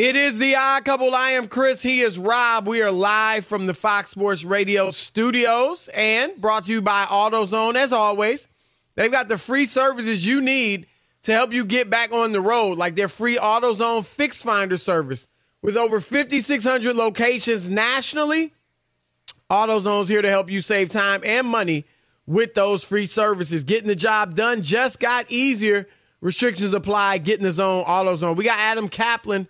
It is the odd couple. I am Chris. He is Rob. We are live from the Fox Sports Radio studios and brought to you by AutoZone. As always, they've got the free services you need to help you get back on the road, like their free AutoZone Fix Finder service. With over 5,600 locations nationally, AutoZone's here to help you save time and money with those free services. Getting the job done just got easier. Restrictions apply. Getting the zone, AutoZone. We got Adam Caplan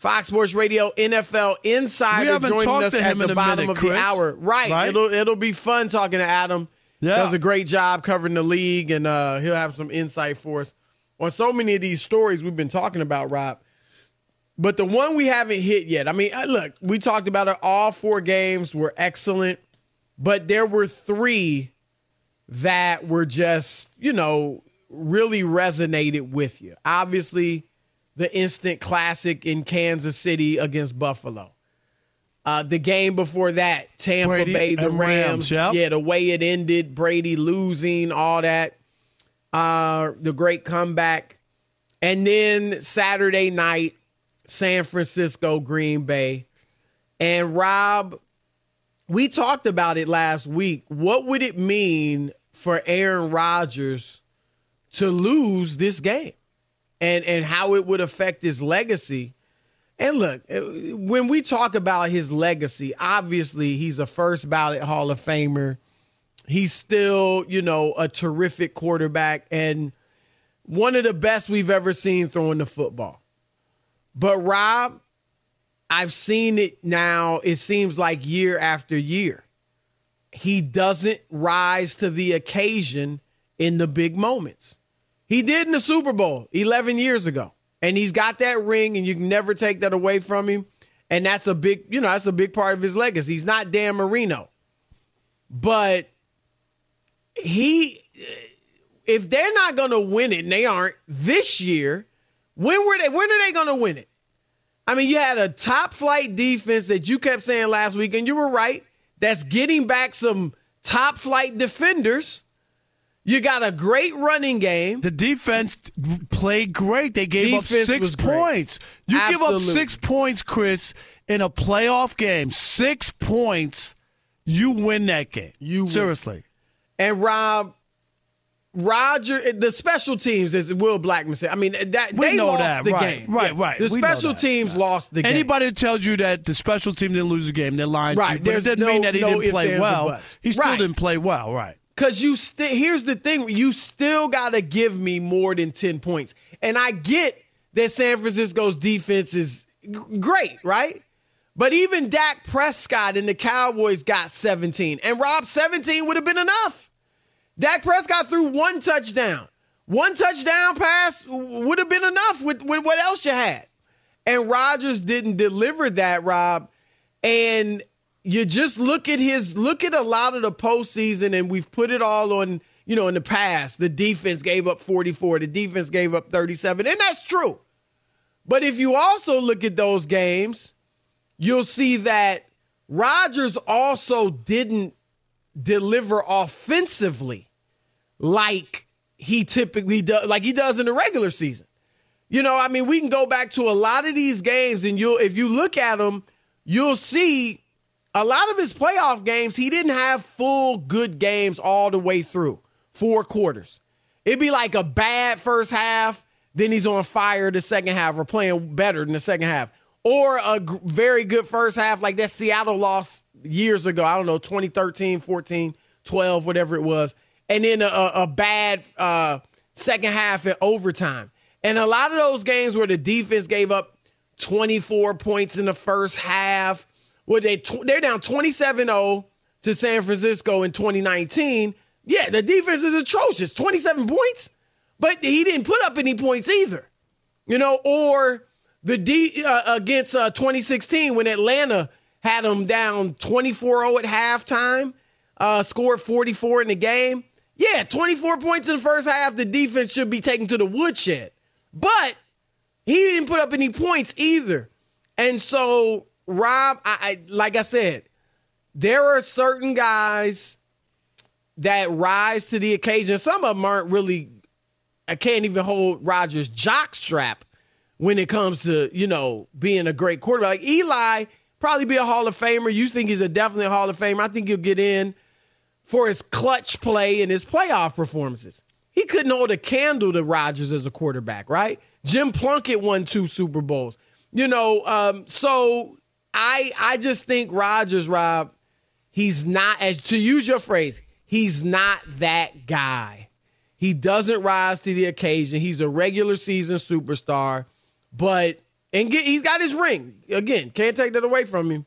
Fox Sports Radio NFL Insider joining us at the bottom minute, of Chris. the hour. Right. Right? It'll it'll be fun talking to Adam. Yeah. Does a great job covering the league, and uh, he'll have some insight for us on so many of these stories we've been talking about, Rob. But the one we haven't hit yet. I mean, uh, look, we talked about it. All four games were excellent, but there were three that were just, you know, really resonated with you. Obviously, the instant classic in Kansas City against Buffalo. Uh, the game before that, Tampa Brady Bay, the Rams. Rams, yep. Yeah, the way it ended, Brady losing, all that. Uh, the great comeback. And then Saturday night, San Francisco, Green Bay. And Rob, we talked about it last week. What would it mean for Aaron Rodgers to lose this game? And and how it would affect his legacy. And look, uh, when we talk about his legacy, obviously he's a first ballot Hall of Famer. He's still, you know, a terrific quarterback and one of the best we've ever seen throwing the football. But Rob, I've seen it now, it seems like year after year. He doesn't rise to the occasion in the big moments. He did in the Super Bowl 11 years ago. And he's got that ring, and you can never take that away from him. And that's a big, you know, that's a big part of his legacy. He's not Dan Marino. But he, if they're not going to win it, and they aren't this year, when were they, when are they going to win it? I mean, you had a top flight defense that you kept saying last week, and you were right. That's getting back some top flight defenders. You got a great running game. The defense played great. They gave Defense up six was great. points. You give up six points, Chris, in a playoff game. Six points, you win that game. You win. seriously. And Rob, Roger, the special teams, is Will Blackman said. I mean, that We they know lost that. the Right, game. right, right. The We special teams lost the game. Anybody who tells you that the special team didn't lose the game, they're lying to you. But it doesn't mean that he no didn't play well. He still Right. didn't play well, right? Because you still, here's the thing, you still got to give me more than 10 points. And I get that San Francisco's defense is great, right? But even Dak Prescott and the Cowboys got 17. And Rob, 17 would have been enough. Dak Prescott threw one touchdown. One touchdown pass would have been enough with, with what else you had. And Rodgers didn't deliver that, Rob. And you just look at his look at a lot of the postseason, and we've put it all on, you know, in the past. The defense gave up 44, the defense gave up 37, and that's true. But if you also look at those games, you'll see that Rodgers also didn't deliver offensively like he typically does, like he does in the regular season. You know, I mean, we can go back to a lot of these games, and you'll if you look at them, you'll see a lot of his playoff games. He didn't have full good games all the way through four quarters. It'd be like a bad first half, then he's on fire the second half, or playing better in the second half, or a g- very good first half like that Seattle loss years ago. I don't know, 2013, 14, 12, whatever it was, and then a, a, bad uh, second half in overtime. And a lot of those games where the defense gave up 24 points in the first half, where they tw- they're down 27-0 to San Francisco in 2019. Yeah, the defense is atrocious. 27 points, but he didn't put up any points either. You know, or the D uh, against uh, 2016 when Atlanta had them down 24-0 at halftime, uh, scored 44 in the game. Yeah, 24 points in the first half. The defense should be taken to the woodshed, but he didn't put up any points either. And so, Rob, I, I like I said, there are certain guys that rise to the occasion. Some of them aren't really. I can't even hold Rodgers' jock strap when it comes to you know being a great quarterback. Like Eli, probably be a Hall of Famer. You think he's a definitely Hall of Famer? I think he'll get in for his clutch play and his playoff performances. He couldn't hold a candle to Rodgers as a quarterback, right? Jim Plunkett won two Super Bowls. You know, um, so I I just think Rodgers, Rob, he's not as to use your phrase, he's not that guy. He doesn't rise to the occasion. He's a regular season superstar, but and get, he's got his ring. Again, can't take that away from him,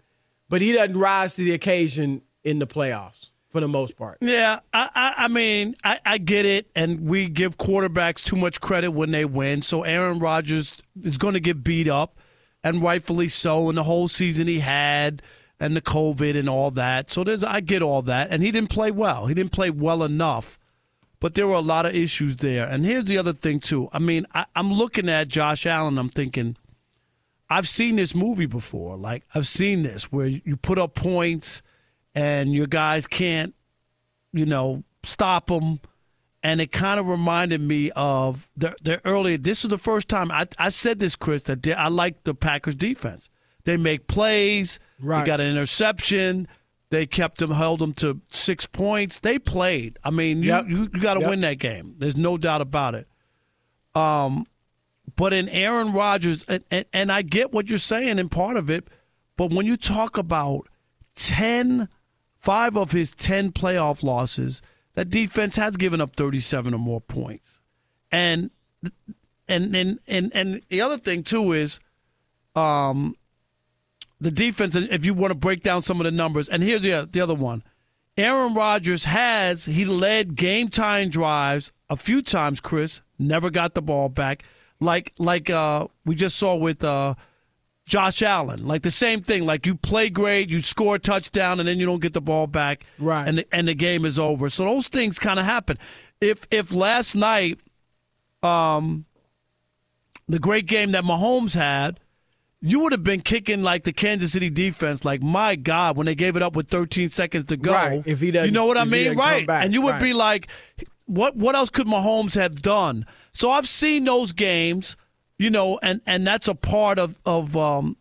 but he doesn't rise to the occasion in the playoffs for the most part. Yeah, I, I, I mean, I, I get it, and we give quarterbacks too much credit when they win. So Aaron Rodgers is going to get beat up, and rightfully so. And the whole season he had, and the COVID and all that. So there's, I get all that, and he didn't play well. He didn't play well enough. But there were a lot of issues there. And here's the other thing too. I mean, I, I'm looking at Josh Allen. I'm thinking, I've seen this movie before. Like I've seen this where you put up points and your guys can't, you know, stop them. And it kind of reminded me of the, the earlier. This is the first time I, I said this, Chris, that I like the Packers defense. They make plays. Right. They got an interception. They kept them, held them to six points. They played. I mean, you Yep. you, you got to Yep. win that game. There's no doubt about it. Um, but in Aaron Rodgers, and, and, and I get what you're saying in part of it, but when you talk about 10, five of his 10 playoff losses, that defense has given up 37 or more points. And and and and, and the other thing too is um the defense if you want to break down some of the numbers and here's the the other one. Aaron Rodgers has he led game time drives a few times, Chris, never got the ball back. Like like uh we just saw with uh Josh Allen, like the same thing. Like you play great, you score a touchdown, and then you don't get the ball back, Right. And the, and the game is over. So those things kind of happen. If if last night, um, the great game that Mahomes had, you would have been kicking like the Kansas City defense, like my God, when they gave it up with 13 seconds to go. Right, if he doesn't- you know what I mean, right? back, and you would right. be like, what what else could Mahomes have done? So I've seen those games, you know, and and that's a part of of um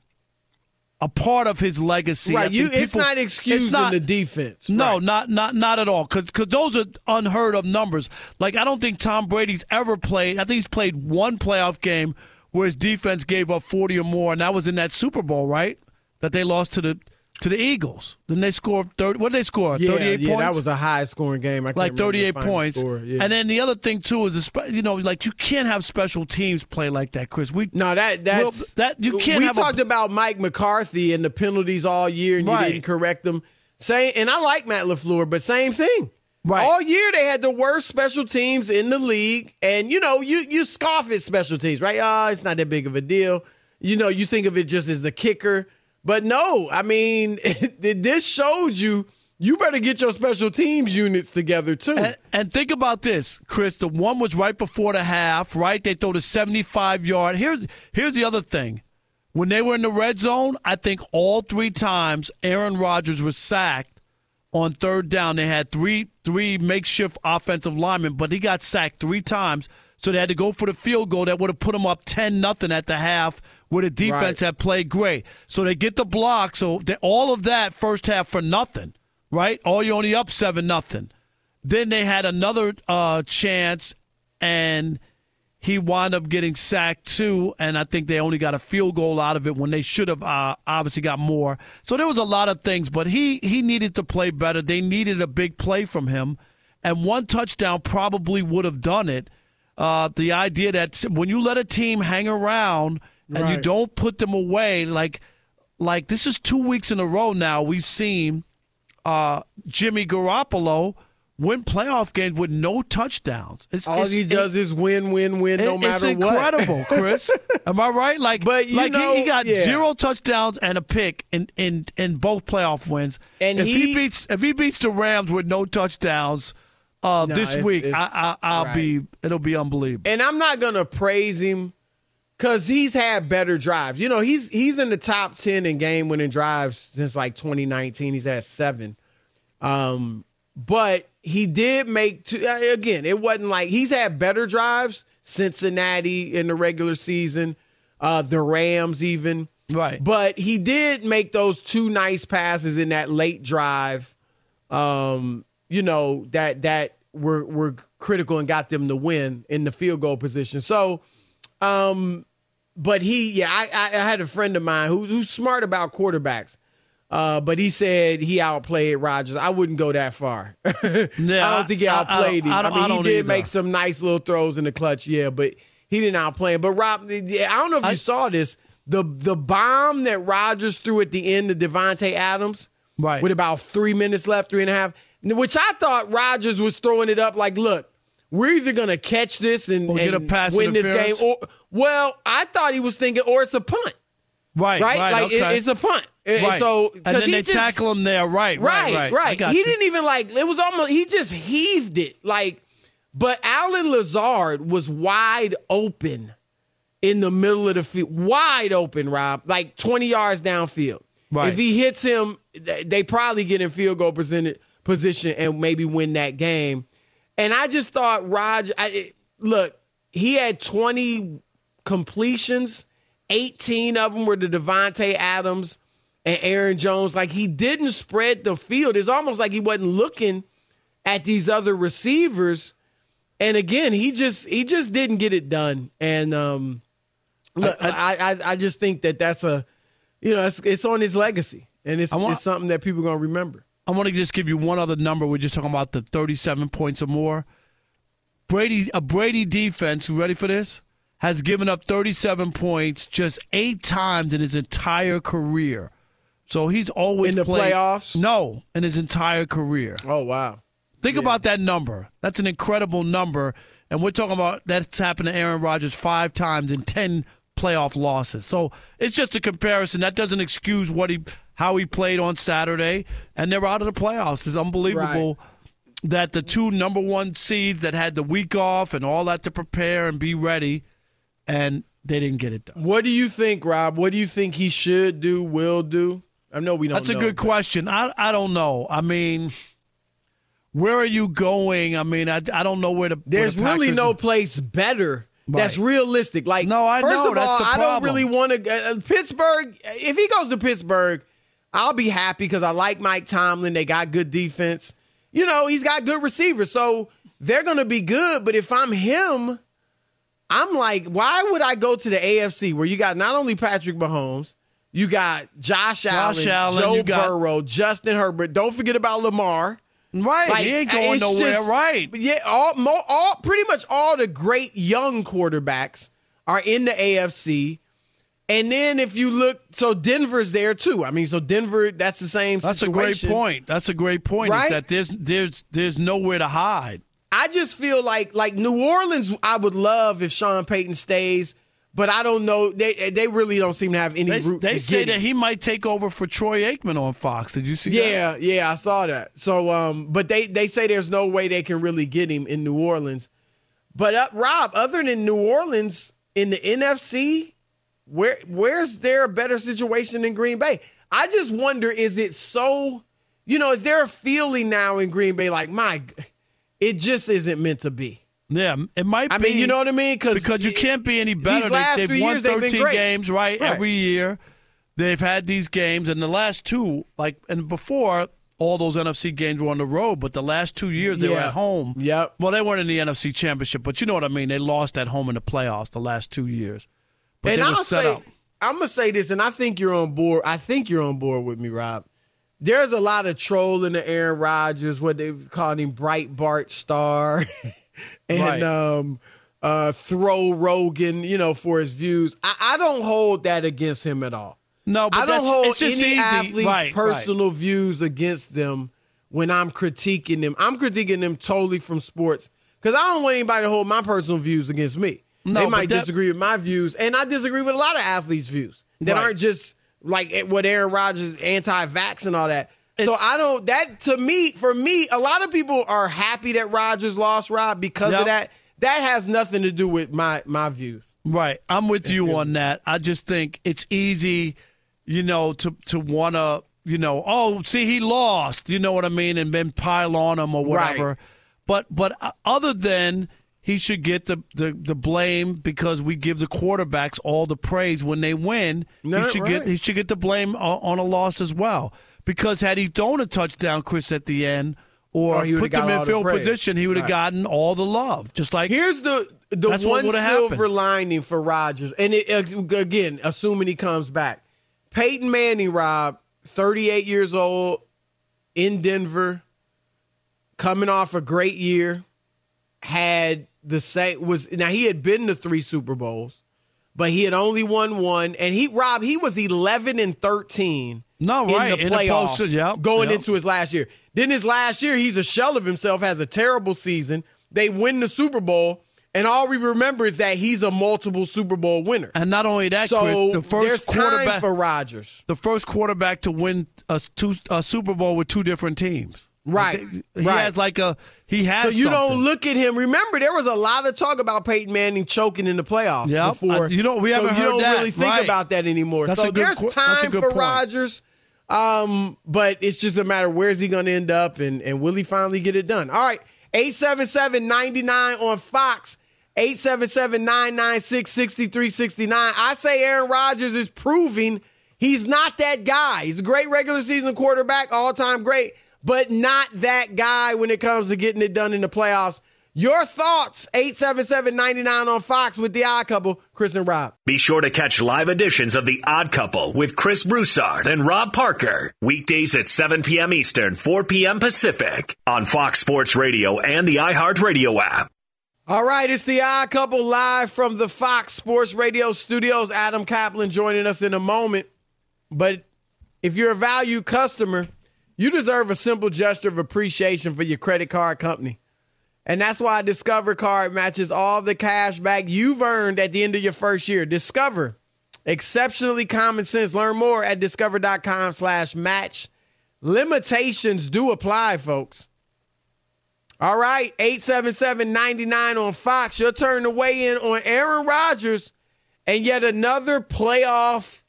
a part of his legacy. Right, you it's people- not excusing it's not- the defense. no, Right. not not not at all. Because Because those are unheard of numbers. Like I don't think Tom Brady's ever played. I think he's played one playoff game where his defense gave up forty or more, and that was in that Super Bowl, right? That they lost to the to the Eagles. Then they scored thirty. What did they score? yeah, Thirty eight yeah, points. that was a high scoring game. I like remember the thirty eight points. yeah. And then the other thing too is, you know, like you can't have special teams play like that, Chris. We No, that that's Well, that- you can't We have a- talked about Mike McCarthy and the penalties all year, and Right. you didn't correct them. Same, and I like Matt Lafleur, but same thing. Right. All year they had the worst special teams in the league, and you know you you scoff at special teams, right? Oh, it's not that big of a deal. You know, you think of it just as the kicker, but no, I mean, this showed you you better get your special teams units together too. And, and think about this, Chris. The one was right before the half, right? They throw the 75 yard. Here's here's the other thing. When they were in the red zone, I think all three times Aaron Rodgers was sacked on third down. They had three three makeshift offensive linemen, but he got sacked three times. So they had to go for the field goal that would have put them up 10 nothing at the half where the defense Right. had played great. So they get the block. So they, all of that first half for nothing, right? All you only up 7 nothing. Then they had another uh, chance, and he wound up getting sacked too. And I think they only got a field goal out of it when they should have uh, obviously got more. So there was a lot of things, but he he needed to play better. They needed a big play from him, and one touchdown probably would have done it. Uh, the idea that when you let a team hang around and you don't put them away, like like this is two weeks in a row now we've seen uh, Jimmy Garoppolo win playoff games with no touchdowns. It's, All it's- he does is win, win, win, no it- matter it's what. incredible, Chris. Am I right? Like, But you like he- know, he, got yeah. zero touchdowns and a pick in, in, in both playoff wins. And if he, he- beats if he beats the Rams with no touchdowns uh, No, this it's- week, it's- I, I, I'll right. be it'll be unbelievable. and I'm not gonna praise him because he's had better drives. You know, he's he's in the top ten in game winning drives since like 2019. He's had seven. Um, but he did make two uh, again. It wasn't like he's had better drives. Cincinnati in the regular season, uh, the Rams even. Right. But he did make those two nice passes in that late drive. Um, you know that that were were critical and got them to win in the field goal position. So, um, but he, yeah, I, I, I had a friend of mine who, who's smart about quarterbacks. Uh, but he said he outplayed Rodgers. I wouldn't go that far. Yeah, I don't think he I- I- outplayed I him. I, mean, I he did either. make some nice little throws in the clutch, yeah, but he didn't outplay him. But Rob, yeah, I don't know if you saw this. The the bomb that Rodgers threw at the end to Davante Adams, Right. with about three minutes left, three and a half, which I thought Rodgers was throwing it up like, look, we're either gonna catch this and, a and win this game, or well, I thought he was thinking, or it's a punt, right, right? right, like it- it's a punt. And right. So and then he they just- tackle him there, right, Right, right, right. He you. didn't even like it was almost he just heaved it. Like, but Allen Lazard was wide open in the middle of the field. Wide open, Rob. Like 20 yards downfield. Right. If he hits him, they probably get in field goal percentage position and maybe win that game. And I just thought Roger I, look, he had 20 completions, 18 of them were to Davante Adams and Aaron Jones. Like he didn't spread the field. It's almost like he wasn't looking at these other receivers. And again, he just he just didn't get it done. And um, look, I, I I just think that that's a you know it's, it's on his legacy, and it's want- it's something that people are gonna remember. I want to just give you one other number. We're just talking about the 37 points or more. Brady, a Brady defense, you ready for this? Has given up 37 points just eight times in his entire career. So he's always In the played- playoffs? No, in his entire career. Oh wow. Think about that number. That's an incredible number. And we're talking about that's happened to Aaron Rodgers five times in 10 playoff losses. So it's just a comparison. That doesn't excuse what he how he played on Saturday. And they're out of the playoffs. It's unbelievable that the two number one seeds that had the week off and all that to prepare and be ready, and they didn't get it done. What do you think, Rob? What do you think he should do, will do? I know we don't. That's a good but- question. I I don't know. I mean, where are you going? I mean, I, I don't know where where There's the really no place better that's realistic. Like, No, I first know, of that's all, I don't really want to. Uh, Pittsburgh. If he goes to Pittsburgh, I'll be happy because I like Mike Tomlin. They got good defense. You know, he's got good receivers, so they're going to be good. But if I'm him, I'm like, why would I go to the AFC where you got not only Patrick Mahomes, you got Josh, Allen, Allen, Joe got- Burrow, Justin Herbert. Don't forget about Lamar. Right, he ain't going nowhere. just- right. Yeah, all, all pretty much all the great young quarterbacks are in the AFC. And then if you look, so Denver's there too. I mean, so Denver, that's the same That's a great point. That's a great point. Right? that there's there's there's nowhere to hide. I just feel like like New Orleans, I would love if Sean Payton stays, but I don't know. They they really don't seem to have any They, root they say that he might take over for Troy Aikman on Fox. Did you see that? Yeah, yeah, I saw that. So, um, but they they say there's no way they can really get him in New Orleans. But uh, Rob, other than New Orleans in the NFC, where where's there a better situation than Green Bay? I just wonder, is it so? You know, is there a feeling now in Green Bay like my, it just isn't meant to be? Yeah, it might be I be. mean, you know what I mean? because because you can't be any better. These last they, few have won years, they've been 13 great. games, right, Right. Every year, they've had these games, and the last two, like, and before all those NFC games were on the road, but the last two years they were at home. Yep. Well, they weren't in the NFC Championship, but you know what I mean. They lost at home in the playoffs the last two years. But and I'll say, up. I'm gonna say this, and I think you're on board. I think you're on board with me, Rob. There's a lot of troll in the Aaron Rodgers, what they call him Bright Bart Star, and Right. um, uh, throw Rogan, you know, for his views. I, I don't hold that against him at all. No, but I don't hold it's any easy. athlete's Right, right. personal views against them when I'm critiquing them. I'm critiquing them totally from sports because I don't want anybody to hold my personal views against me. No, they might that- disagree with my views, and I disagree with a lot of athletes' views that Right. aren't just like eh, what Aaron Rodgers anti-vax and all that. so I don't. That to me, for me, a lot of people are happy that Rodgers lost Rob because Yep. of that. That has nothing to do with my my views. Right. I'm with you on that. I just think it's easy, you know, to to want to, you know, oh, see, he lost, you know what I mean, and then pile on him or whatever. Right. But but uh, other than he should get the, the, the blame because we give the quarterbacks all the praise when they win. He should get he should get the blame on, a loss as well. Because had he thrown a touchdown, Chris, at the end, or Oh, put them in the field position, he would have Right. gotten all the love. Just like Here's the the one silver happened. lining for Rodgers, and it, again, assuming he comes back. Peyton Manning, Rob, 38 years old, in Denver, coming off a great year, had the same was now he had been to three Super Bowls, but he had only won one, and he Rob he was 11 and 13. No, right, in the playoffs, postseason, yep, going yep. into his last year. Then his last year, he's a shell of himself, has a terrible season. They win the Super Bowl, and all we remember is that he's a multiple Super Bowl winner. And not only that, So Chris, the there's first time quarterback for Rodgers. the first quarterback to win a, two, a Super Bowl with two different teams. Right, He right. has like a he has. So you don't look at him. Remember, there was a lot of talk about Peyton Manning choking in the playoffs Yep. before. I- you know, we so haven't you don't that. really think Right. about that anymore. That's so good there's qu- that's a time for point. Rodgers, um, but it's just a matter of where's he going to end up and and will he finally get it done? All right, 877-99 on Fox. 877-996-6369. I say Aaron Rodgers is proving he's not that guy. He's a great regular season quarterback, all-time great, but not that guy when it comes to getting it done in the playoffs. Your thoughts, 877-99 on Fox with the odd couple, Chris and Rob. Be sure to catch live editions of The Odd Couple with Chris Broussard and Rob Parker. Weekdays at 7 p.m. Eastern, 4 p.m. Pacific on Fox Sports Radio and the iHeartRadio app. All right, it's the odd couple live from the Fox Sports Radio studios. Adam Caplan joining us in a moment. But if you're a value customer, you deserve a simple gesture of appreciation for your credit card company. And that's why Discover Card matches all the cash back you've earned at the end of your first year. Discover. Exceptionally common sense. Learn more at discover.com slash match. Limitations do apply, folks. All right, 877-99 on Fox. Your turn to weigh in on Aaron Rodgers and yet another playoff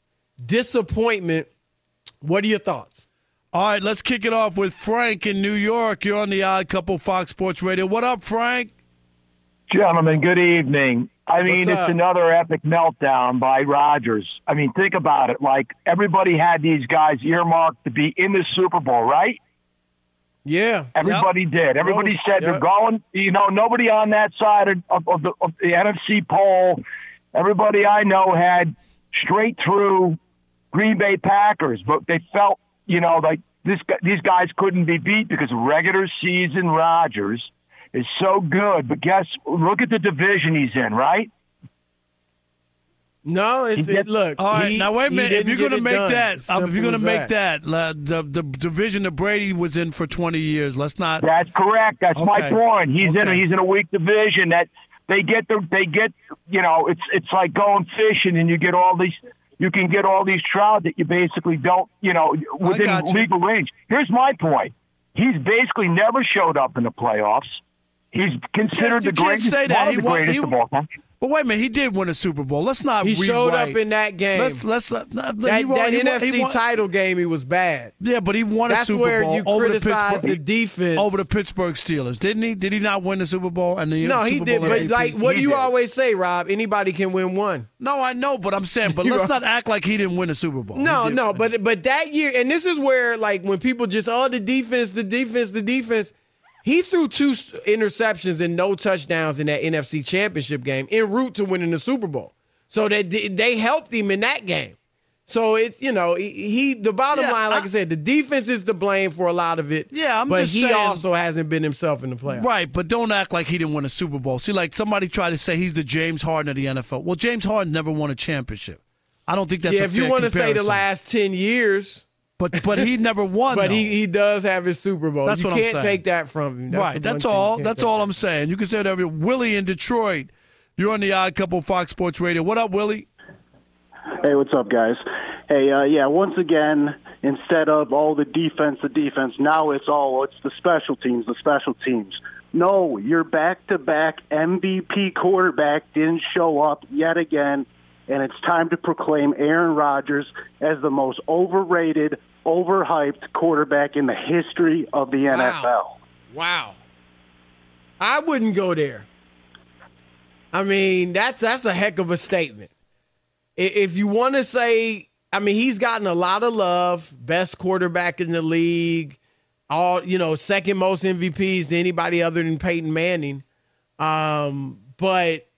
disappointment. What are your thoughts? All right, let's kick it off with Frank in New York. You're on the Odd Couple Fox Sports Radio. What up, Frank? Gentlemen, good evening. I mean, What's it's up? another epic meltdown by Rodgers. I mean, think about it. Like, everybody had these guys earmarked to be in the Super Bowl, right? Yeah. Everybody did. Everybody Most- said yep. they're going. You know, nobody on that side of, of, the, of the NFC poll, everybody I know had straight through Green Bay Packers, but they felt, you know, like this. These guys couldn't be beat because regular season Rodgers is so good. But guess, look at the division he's in, right? No, it's, He it, look. All right, he- now wait a minute. If you're going to make done. that, As um, if you're going to make that, la- the the division that Brady was in for 20 years, let's not. That's correct. That's my point. He's in a, he's in a weak division that they get the they get you know it's it's like going fishing and you get all these you can get all these trout that you basically don't you know within you. legal range. Here's my point. He's basically never showed up in the playoffs. He's considered you the can't greatest, say that. one of the greatest he- of all time. But wait a minute, he did win a Super Bowl. Let's not. He showed up in that game. Let's let's uh, that, he that he won- NFC he won- title game, he was bad. Yeah, but he won a Super where Bowl you over the criticize Pittsburgh the defense. over the Pittsburgh Steelers, didn't he? Did he not win the Super Bowl? And the No, Super he did. Bowl But MVP? like, what do you did. always say, Rob? Anybody can win one. No, I know, but I'm saying, but let's not act like he didn't win a Super Bowl. No, no, but but that year, and this is where like when people just oh the defense, the defense, the defense. He threw two interceptions and no touchdowns in that NFC Championship game en route to winning the Super Bowl. So that they, they helped him in that game. So it's you know he, he the bottom Yeah, line, like I, I- said, the defense is to blame for a lot of it. Yeah, I'm but just he saying- also hasn't been himself in the playoffs. Right, but don't act like he didn't win a Super Bowl. See, like somebody tried to say he's the James Harden of the NFL. Well, James Harden never won a championship. I don't think that's yeah, a if you want to say the last ten years, but but he never won. But though. he, he does have his Super Bowl. That's you what I'm can't saying. take that from him. That's right. That's one thing you all. That's all I'm saying. You can say whatever. Willie in Detroit. You're on the Odd Couple Fox Sports Radio. What up, Willie? Hey, what's up, guys? Hey, uh, yeah, once again, instead of all the defense, the defense, now it's all it's the special teams, the special teams. No, your back-to-back MVP quarterback didn't show up yet again, and it's time to proclaim Aaron Rodgers as the most overrated, overhyped quarterback in the history of the NFL. Wow. I wouldn't go there. I mean, that's that's a heck of a statement. If you want to say, I mean, he's gotten a lot of love, best quarterback in the league, all you know, second most MVPs to anybody other than Peyton Manning. Um, but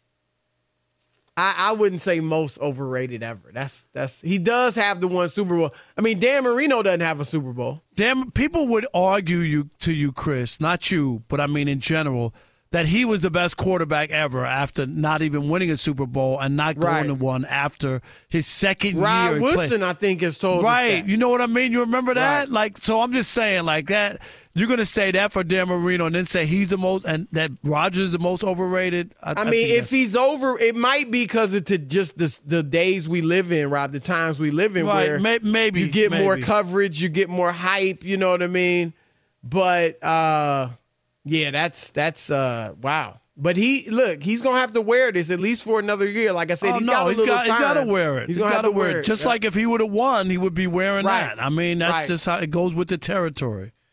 I, I wouldn't say most overrated ever. That's that's he does have the one Super Bowl. I mean, Dan Marino doesn't have a Super Bowl. Damn, people would argue you to you, Chris, not you, but I mean in general, that he was the best quarterback ever after not even winning a Super Bowl and not going Right. to one after his second Rod year. Woodson, I think, has told Right. You know what I mean? You remember that? Right. Like, so I'm just saying, like that. You're gonna say that for Dan Marino, and then say he's the most, and that Rodgers is the most overrated. I mean, think if he's over, it might be because of to just the the days we live in, Rob, the times we live in, Right, where may- maybe, you get more coverage, you get more hype. You know what I mean? But uh, yeah, that's that's uh, wow. But he look, he's gonna have to wear this at least for another year. Like I said, Oh, he's no, got a he's little got, time. He's got to wear it. He's He's gonna got have to to wear wear it. Just Yeah. like if he would have won, he would be wearing Right. that. I mean, that's Right. just how it goes with the territory.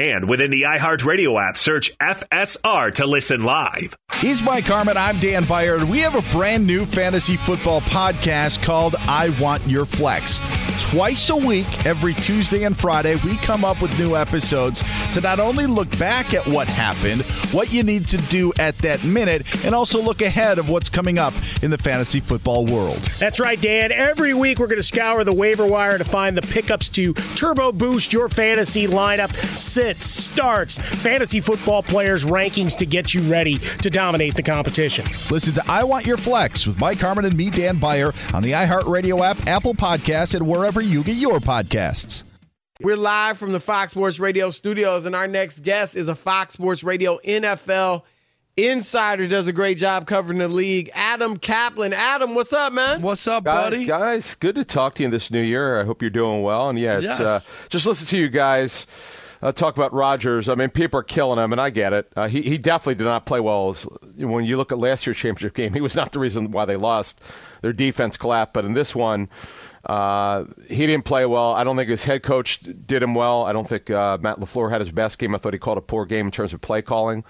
And within the iHeartRadio app, search FSR to listen live. He's Mike Harmon. I'm Dan Beyer. and We have a brand new fantasy football podcast called I Want Your Flex. Twice a week, every Tuesday and Friday, we come up with new episodes to not only look back at what happened, what you need to do at that minute, and also look ahead of what's coming up in the fantasy football world. That's right, Dan. Every week we're going to scour the waiver wire to find the pickups to turbo boost your fantasy lineup, sits, starts, fantasy football players' rankings to get you ready to dominate the competition. Listen to I Want Your Flex with Mike Harmon and me, Dan Beyer, on the iHeartRadio app, Apple Podcasts, and wherever you get your podcasts. We're live from the Fox Sports Radio studios, and our next guest is a Fox Sports Radio NFL insider. Does a great job covering the league. Adam Caplan. Adam, what's up, man? What's up, Guys, buddy? guys, good to talk to you this new year. I hope you're doing well. And yeah, it's Yes. uh, just listen to you guys uh, talk about Rodgers. I mean, people are killing him, and I get it. Uh, he he definitely did not play well. When you look at last year's championship game, he was not the reason why they lost. Their defense collapsed, but in this one. Uh, he didn't play well. I don't think his head coach did him well. I don't think uh, Matt LaFleur had his best game. I thought he called a poor game in terms of play calling.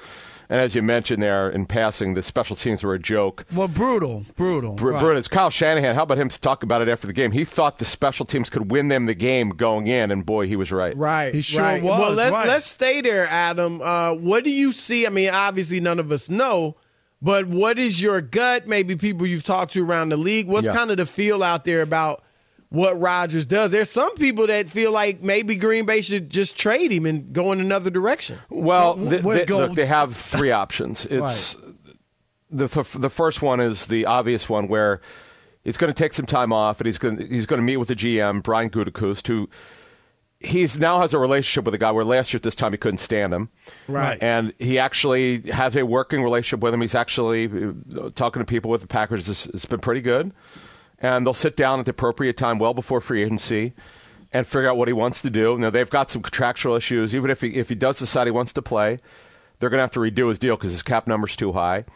And as you mentioned there in passing, the special teams were a joke. Well, brutal, brutal. Br- right. Brutus, Kyle Shanahan, how about him talk about it after the game? He thought the special teams could win them the game going in, and boy, he was right. Right. He sure right. was, Well, let's right. let's stay there, Adam. Uh, what do you see? I mean, obviously none of us know, but what is your gut? Maybe people you've talked to around the league. What's Yeah. kind of the feel out there about what Rodgers does? There's some people that feel like maybe Green Bay should just trade him and go in another direction. Well, Wh- th- where look, they have three options. It's the the first one is the obvious one where he's going to take some time off, and he's going he's going to meet with the GM Brian Gutekunst, who he's now has a relationship with a guy where last year at this time he couldn't stand him, Right. And he actually has a working relationship with him. He's actually uh, talking to people with the Packers. It's, it's been pretty good, and they'll sit down at the appropriate time, well before free agency. And figure out what he wants to do. Now they've got some contractual issues. Even if he if he does decide he wants to play, they're going to have to redo his deal because his cap number's too high.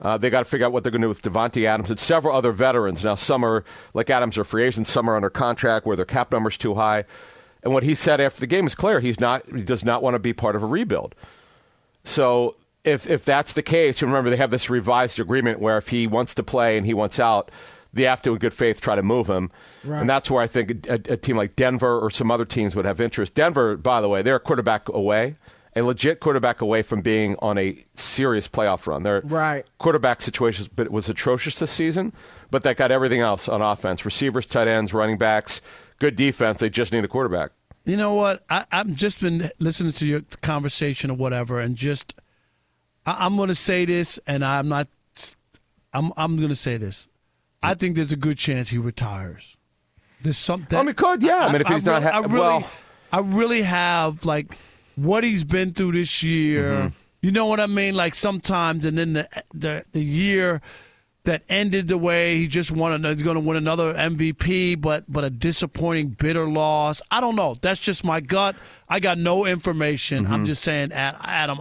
Uh, they got to figure out what they're going to do with Davante Adams and several other veterans. Now, some are like Adams are free agents, some are under contract where their cap number's too high. And what he said after the game is clear: he's not, he does not want to be part of a rebuild. So, if if that's the case, remember they have this revised agreement where if he wants to play and he wants out, they have to, in good faith, try to move him. And that's where I think a, a team like Denver or some other teams would have interest. Denver, by the way, they're a quarterback away, a legit quarterback away from being on a serious playoff run. Their Right. quarterback situation but it was atrocious this season, but that got everything else on offense: receivers, tight ends, running backs, good defense. They just need a quarterback. You know what? I, I've just been listening to your conversation or whatever, and just I, I'm going to say this, and I'm not. I'm I'm going to say this. I think there's a good chance he retires. There's something. I mean, could yeah. I, mean, if he's not, really, ha- I really, well, I really have like what he's been through this year. Mm-hmm. You know what I mean? Like sometimes, and then the the the year that ended the way he just won. He's going to win another MVP, but but a disappointing, bitter loss. I don't know. That's just my gut. I got no information. Mm-hmm. I'm just saying, Ad- Adam.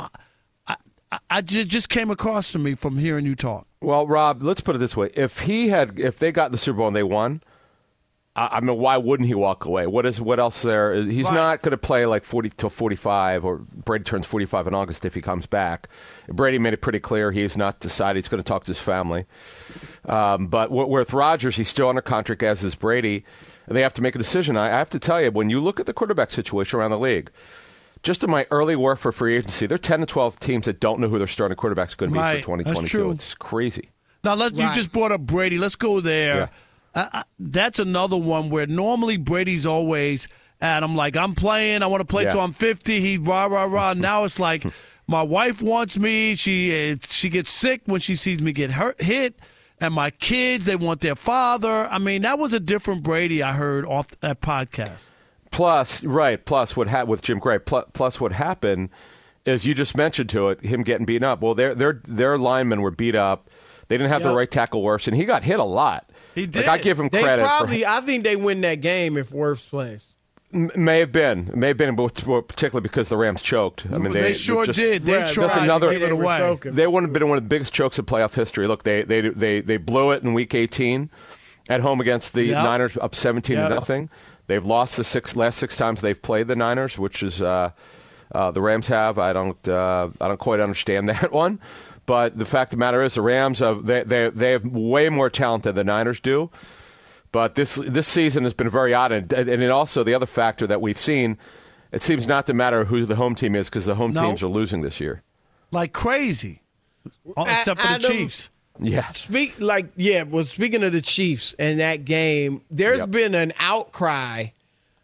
I, just came across to me from hearing you talk. Well, Rob, let's put it this way: if he had, if they got the Super Bowl and they won, I, I mean, why wouldn't he walk away? What is what else there? He's Right. not going to play like forty till forty-five, or Brady turns forty-five in August if he comes back. Brady made it pretty clear he's not decided. He's going to talk to his family. Um, but w- with Rodgers, he's still under contract, as is Brady. And They have to make a decision. I, I have to tell you, when you look at the quarterback situation around the league, just in my early work for free agency, there are 10 to 12 teams that don't know who their starting quarterback is going to be Right. for That's 2022. true. It's crazy. Now, let you just brought up Brady. Let's go there. Uh, uh, that's another one where normally Brady's always and I'm like I'm playing. I want to play Yeah. till I'm 50. He rah rah rah. now it's like my wife wants me. She uh, she gets sick when she sees me get hurt hit. And my kids, they want their father. I mean, that was a different Brady I heard off that podcast. Plus, right. Plus, what happened with Jim Gray? Plus, plus, what happened is you just mentioned to it him getting beaten up. Well, their their their linemen were beat up. They didn't have the right tackle Wirfs, and he got hit a lot. He Like, did. I give him They credit. for- probably, I think they win that game if Wirfs plays. M- may have been, may have been, but particularly because the Rams choked. I mean, they, they, sure just- did. They Right, tried another- to give it They away. They would have been one of the biggest chokes of playoff history. Look, they they they they, they blew it in Week 18 at home against the Yep. Niners, up 17 Yep. to nothing. They've lost the six last six times they've played the Niners, which is uh, uh, the Rams have. I don't uh, I don't quite understand that one, but the fact of the matter is the Rams have they they they have way more talent than the Niners do. But this this season has been very odd, and, and it also the other factor that we've seen. It seems not to matter who the home team is because the home No. teams are losing this year. Like crazy. Except for the Adam- Chiefs. Yeah. Speak like yeah. Well, speaking of the Chiefs and that game, there's Yep. been an outcry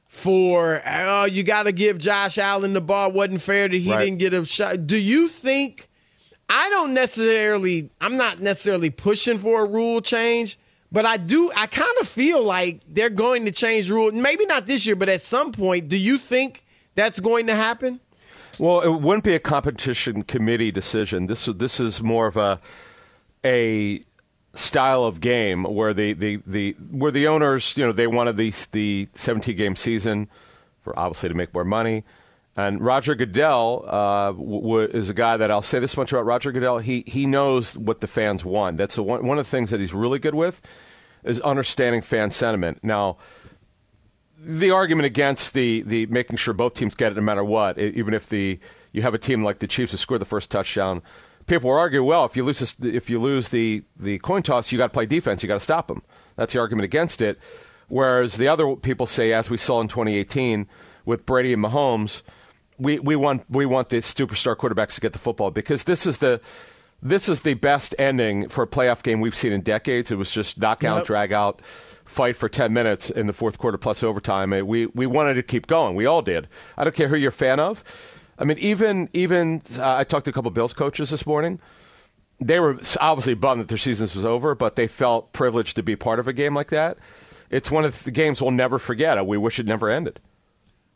for oh, you got to give Josh Allen the ball. wasn't fair that he Right. didn't get a shot. Do you think? I don't necessarily. I'm not necessarily pushing for a rule change, but I do. I kind of feel like they're going to change rule. Maybe not this year, but at some point. Do you think that's going to happen? Well, it wouldn't be a competition committee decision. This is this is more of a a style of game where the, the, the where the owners you know they wanted the the 17 game season for obviously to make more money. And Roger Goodell uh, w- is a guy that I'll say this much about Roger Goodell. He he knows what the fans want. That's one one of the things that he's really good with is understanding fan sentiment. Now, the argument against the, the making sure both teams get it no matter what, even if the you have a team like the Chiefs who scored the first touchdown, people will argue, well, if you lose this, if you lose the, the coin toss, you got to play defense, you got to stop them. That's the argument against it. Whereas the other people say, as we saw in 2018 with Brady and Mahomes, we, we want we want the superstar quarterbacks to get the football because this is the this is the best ending for a playoff game we've seen in decades. It was just knockout, Yep. drag out, fight for 10 minutes in the fourth quarter plus overtime. We, we wanted to keep going. We all did. I don't care who you're a fan of. I mean, even, even uh, I talked to a couple Bills coaches this morning. They were obviously bummed that their season was over, but they felt privileged to be part of a game like that. It's one of the games we'll never forget. We wish it never ended.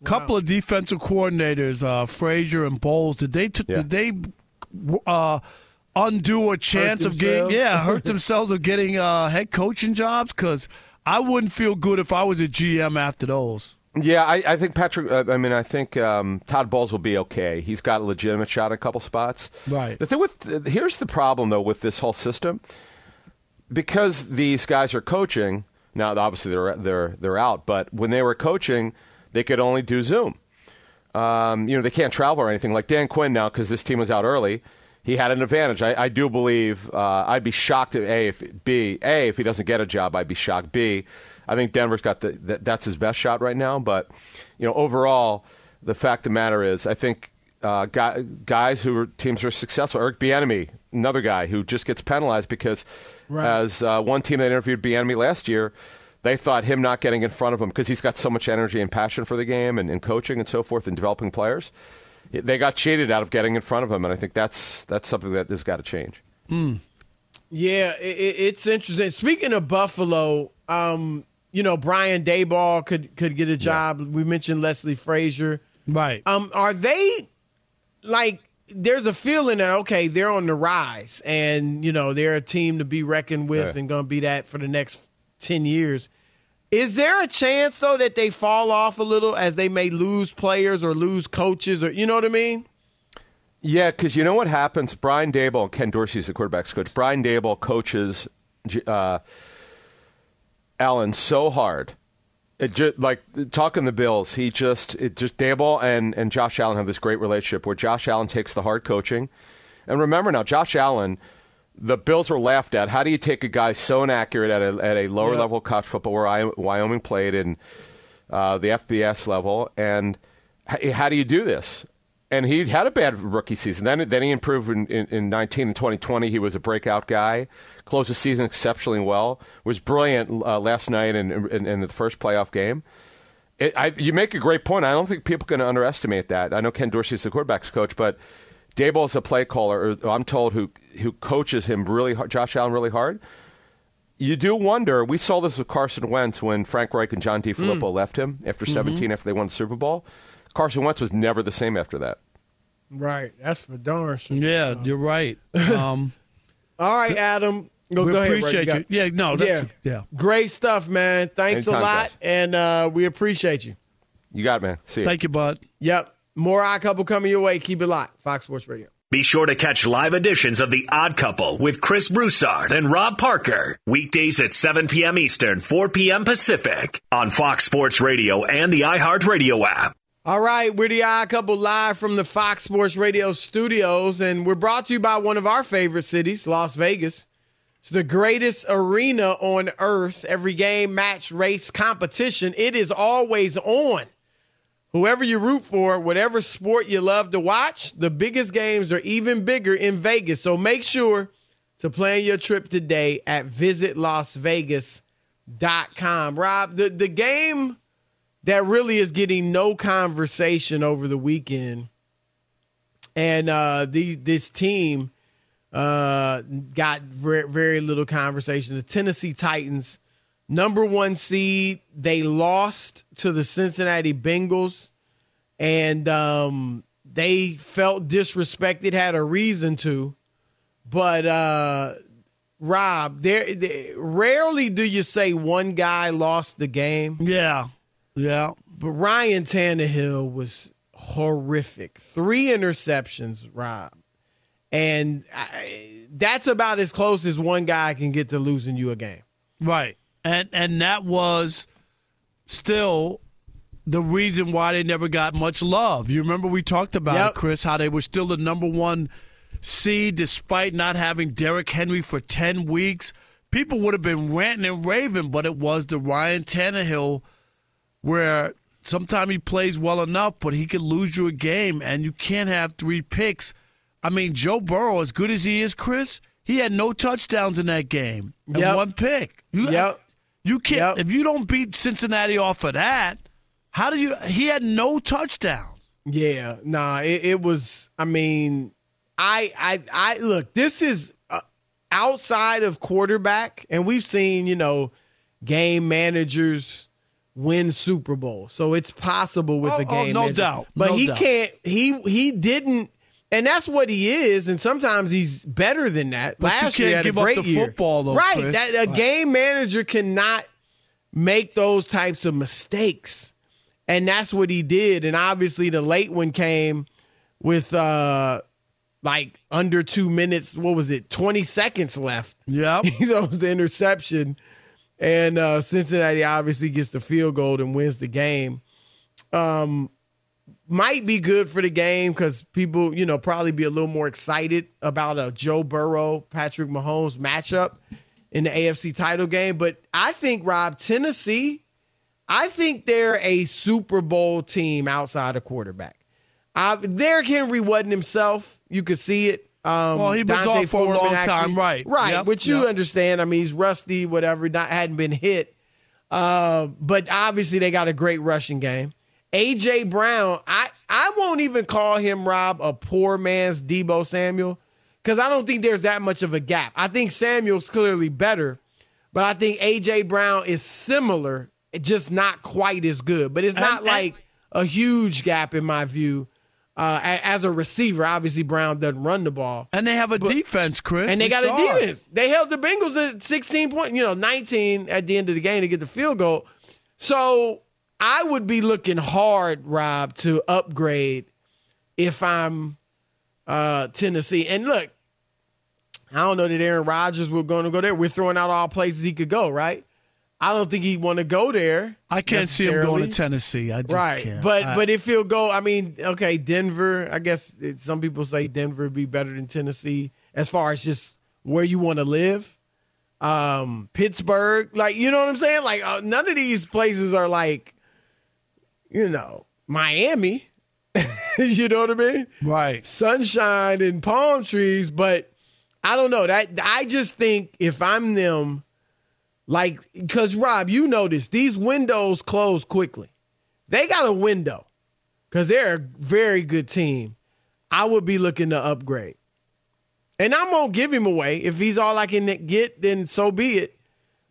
couple of defensive coordinators, uh, Frazier and Bowles, did they t- Yeah. did they uh, undo a chance of getting yeah hurt themselves of getting uh, head coaching jobs? Because I wouldn't feel good if I was a GM after those. Yeah, I, I think Patrick. Uh, I mean, I think um, Todd Bowles will be okay. He's got a legitimate shot in a couple spots. Right. The thing with here's the problem though with this whole system, because these guys are coaching now. Obviously, they're they're they're out, but when they were coaching, they could only do Zoom. Um, you know, they can't travel or anything. Like Dan Quinn now, because this team was out early, he had an advantage. I, I do believe. Uh, I'd be shocked if a if b a if he doesn't get a job. I'd be shocked. B, I think Denver's got the that, that's his best shot right now. But you know, overall, the fact of the matter is, I think uh, guy, guys who are teams who are successful. Eric Bieniemy, another guy who just gets penalized because as uh, one team that interviewed Bieniemy last year. They thought him not getting in front of him because he's got so much energy and passion for the game and, and coaching and so forth and developing players. They got cheated out of getting in front of him, and I think that's that's something that has got to change. Yeah, it, it- it's interesting. Speaking of Buffalo, um, you know Brian Daboll could could get a job. We mentioned Leslie Frazier. Right. Um, are they like? There's a feeling that okay, they're on the rise, and you know they're a team to be reckoned with, Yeah. and going to be that for the next ten years. Is there a chance though that they fall off a little as they may lose players or lose coaches, or you know what I mean? Yeah, because you know what happens? Brian Daboll, Ken Dorsey's the quarterback's coach. Brian Daboll coaches uh, Allen so hard. Just, like talking the Bills, he just it just Daboll and and Josh Allen have this great relationship where Josh Allen takes the hard coaching, and remember now, Josh Allen, the Bills were laughed at. How do you take a guy so inaccurate at a at a lower Yeah. level of college football where I, Wyoming played in uh, the FBS level, and h- how do you do this? And he had a bad rookie season. Then, then he improved in, in, in 19 and 2020. He was a breakout guy. Closed the season exceptionally well. Was brilliant uh, last night in, in, in the first playoff game. It, I, you make a great point. I don't think people can underestimate that. I know Ken Dorsey is the quarterback's coach, but Daboll is a play caller. Or I'm told who who coaches him really hard, Josh Allen really hard. You do wonder. We saw this with Carson Wentz when Frank Reich and John DeFilippo left him after 17 after they won the Super Bowl. Carson Wentz was never the same after that. Right, that's for darn sure. Yeah, you're right. Um, All right, Adam. Go, we go ahead, Ray. appreciate got- you. Yeah, no, that's yeah. Great stuff, man. Thanks Anytime, a lot, guys. and uh, we appreciate you. You got it, man. See you. Thank you, bud. Yep. More Odd Couple coming your way. Keep it locked. Fox Sports Radio. Be sure to catch live editions of The Odd Couple with Chris Broussard and Rob Parker. Weekdays at 7 p.m. Eastern, 4 p.m. Pacific on Fox Sports Radio and the iHeartRadio app. All right, we're the Odd Couple live from the Fox Sports Radio studios, and we're brought to you by one of our favorite cities, Las Vegas. It's the greatest arena on earth. Every game, match, race, competition, it is always on. Whoever you root for, whatever sport you love to watch, the biggest games are even bigger in Vegas. So make sure to plan your trip today at visitlasvegas.com. Rob, the, the game that really is getting no conversation over the weekend, and uh, the, this team uh, got very, very little conversation. The Tennessee Titans, number one seed, they lost to the Cincinnati Bengals, and um, they felt disrespected, had a reason to. But uh, Rob, there, there rarely do you say one guy lost the game. Yeah, yeah. But Ryan Tannehill was horrific. Three interceptions, Rob. And I, that's about as close as one guy can get to losing you a game. Right. And and that was still the reason why they never got much love. You remember we talked about Yep. it, Chris, how they were still the number one seed despite not having Derrick Henry for 10 weeks. People would have been ranting and raving, but it was the Ryan Tannehill where sometimes he plays well enough, but he could lose you a game, and you can't have three picks. I mean, Joe Burrow, as good as he is, Chris, he had no touchdowns in that game and Yep. one pick. You, Yep. You can't Yep. if you don't beat Cincinnati off of that. How do you? He had no touchdowns. Yeah, nah, it, it was. I mean, I, I, I look. This is uh, outside of quarterback, and we've seen you know game managers win Super Bowl, so it's possible with Oh, a oh, game. no manager. doubt, but no he doubt. can't. He he didn't. And that's what he is, and sometimes he's better than that. But you Last year, he can't had give a up great the year. football, though, right? Chris. That a Right. game manager cannot make those types of mistakes. And that's what he did. And obviously the late one came with uh like under two minutes, what was it, 20 seconds left. Yep. He throws the interception. And uh Cincinnati obviously gets the field goal and wins the game. Um might be good for the game because people, you know, probably be a little more excited about a Joe Burrow, Patrick Mahomes matchup in the AFC title game. But I think, Rob, Tennessee, I think they're a Super Bowl team outside of quarterback. Uh, Derrick Henry wasn't himself. You could see it. Um, Well, he was Dante off for a long actually- time, right. Right, Yep, which you yep. understand. I mean, he's rusty, whatever, not hadn't been hit. Uh, but obviously they got a great rushing game. AJ Brown, I I won't even call him Rob a poor man's Deebo Samuel because I don't think there's that much of a gap. I think Samuel's clearly better, but I think AJ Brown is similar, just not quite as good. But it's not like a huge gap in my view. Uh, as a receiver, obviously Brown doesn't run the ball. And they have a defense, Chris. And they got a it. defense. They held the Bengals at 16 points, you know, 19 at the end of the game to get the field goal. So I would be looking hard, Rob, to upgrade if I'm uh, Tennessee. And look, I don't know that Aaron Rodgers was going to go there. We're throwing out all places he could go, right? I don't think he'd want to go there. I can't see him going to. Tennessee. I just Right, can't. but I- but if he'll go, I mean, okay, Denver. I guess it, some people say Denver would be better than Tennessee as far as just where you want to live. Um, Pittsburgh, like you know what I'm saying. Like uh, none of these places are like, you know, Miami. you know what I mean? right. sunshine and palm trees, but I don't know that I just think if I'm them, like because Rob, you know this, these windows close quickly. They got a window because they're a very good team. I would be looking to upgrade, and I'm going to give him away if he's all I can get. Then so be it.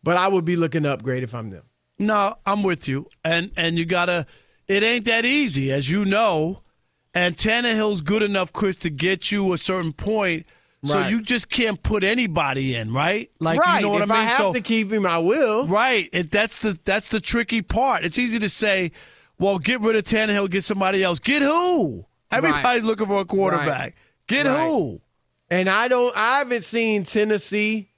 But I would be looking to upgrade if I'm them. No, I'm with you. And and you gotta it ain't that easy, as you know. And Tannehill's good enough, Chris, to get you a certain point. So Right. you just can't put anybody in, right? Like right. you know what if I mean? have so to keep him, I will. Right. It, that's the that's the tricky part. It's easy to say, well, get rid of Tannehill, get somebody else. Get who? Everybody's looking for a quarterback. Right. Get Right. who? And I don't. I haven't seen Tennessee.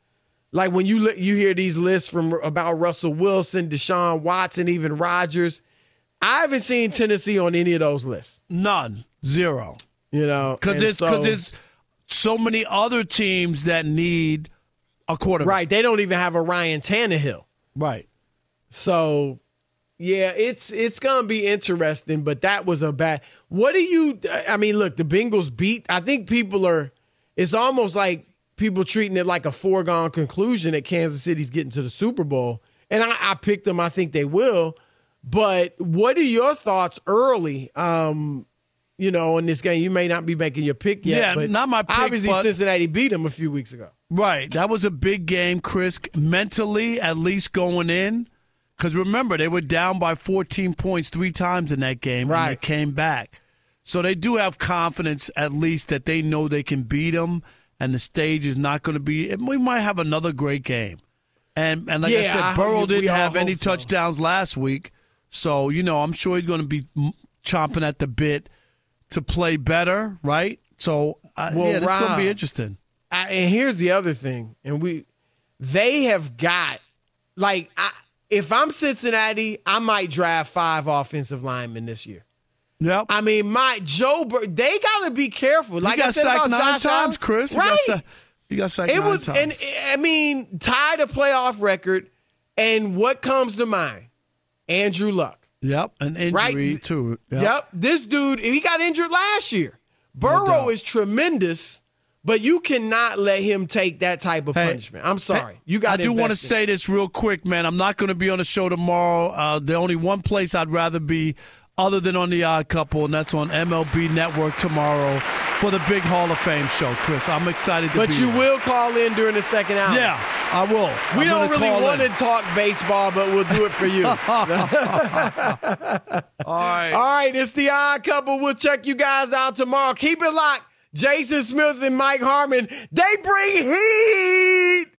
Like when you you hear these lists from about Russell Wilson, Deshaun Watson, even Rodgers. I haven't seen Tennessee on any of those lists. None. Zero. You know, Because and there's, so- there's so many other teams that need a quarterback. right. They don't even have a Ryan Tannehill. Right. So, yeah, it's it's gonna be interesting. But that was a bad. What do you? I mean, look, the Bengals beat. I think people are. It's almost like people treating it like a foregone conclusion that Kansas City's getting to the Super Bowl, and I, I picked them. I think they will. But what are your thoughts early? Um, you know, in this game, you may not be making your pick yet. Yeah, but not my pick, Obviously, but- Cincinnati beat them a few weeks ago. Right. That was a big game, Chris, mentally, at least going in. Because remember, they were down by 14 points three times in that game, and they came back. So they do have confidence, at least, that they know they can beat them, and the stage is not going to be. We might have another great game. And and like I said, I- Burrow we didn't have any so. touchdowns last week, so you know I'm sure he's going to be chomping at the bit to play better, right? So uh, Well, yeah, this is going to be interesting. I, and here's the other thing, and we, they have got, like, I, if I'm Cincinnati, I might draft five offensive linemen this year. Yep. I mean, my Joe, Bur- they got to be careful. Like got I said about nine Josh times, Allen. Chris. Right? got sa- He got sacked it nine was, times. and I mean, tied a playoff record, and what comes to mind? Andrew Luck. yep, an injury Right? too. Yep. This dude, he got injured last year. Burrow doubt. is tremendous, but you cannot let him take that type of Hey, punishment. I'm sorry. Hey, you got I do want to say this real quick, man. I'm not going to be on the show tomorrow. Uh, the only one place I'd rather be, other than on the Odd Couple, and that's on MLB Network tomorrow for the big Hall of Fame show, Chris. I'm excited to But you there. will call in during the second hour. Yeah, I will. We I'm don't really want in. to talk baseball, but we'll do it for you. All right. All right, it's the odd couple. We'll check you guys out tomorrow. Keep it locked. Jason Smith and Mike Harmon, they bring heat.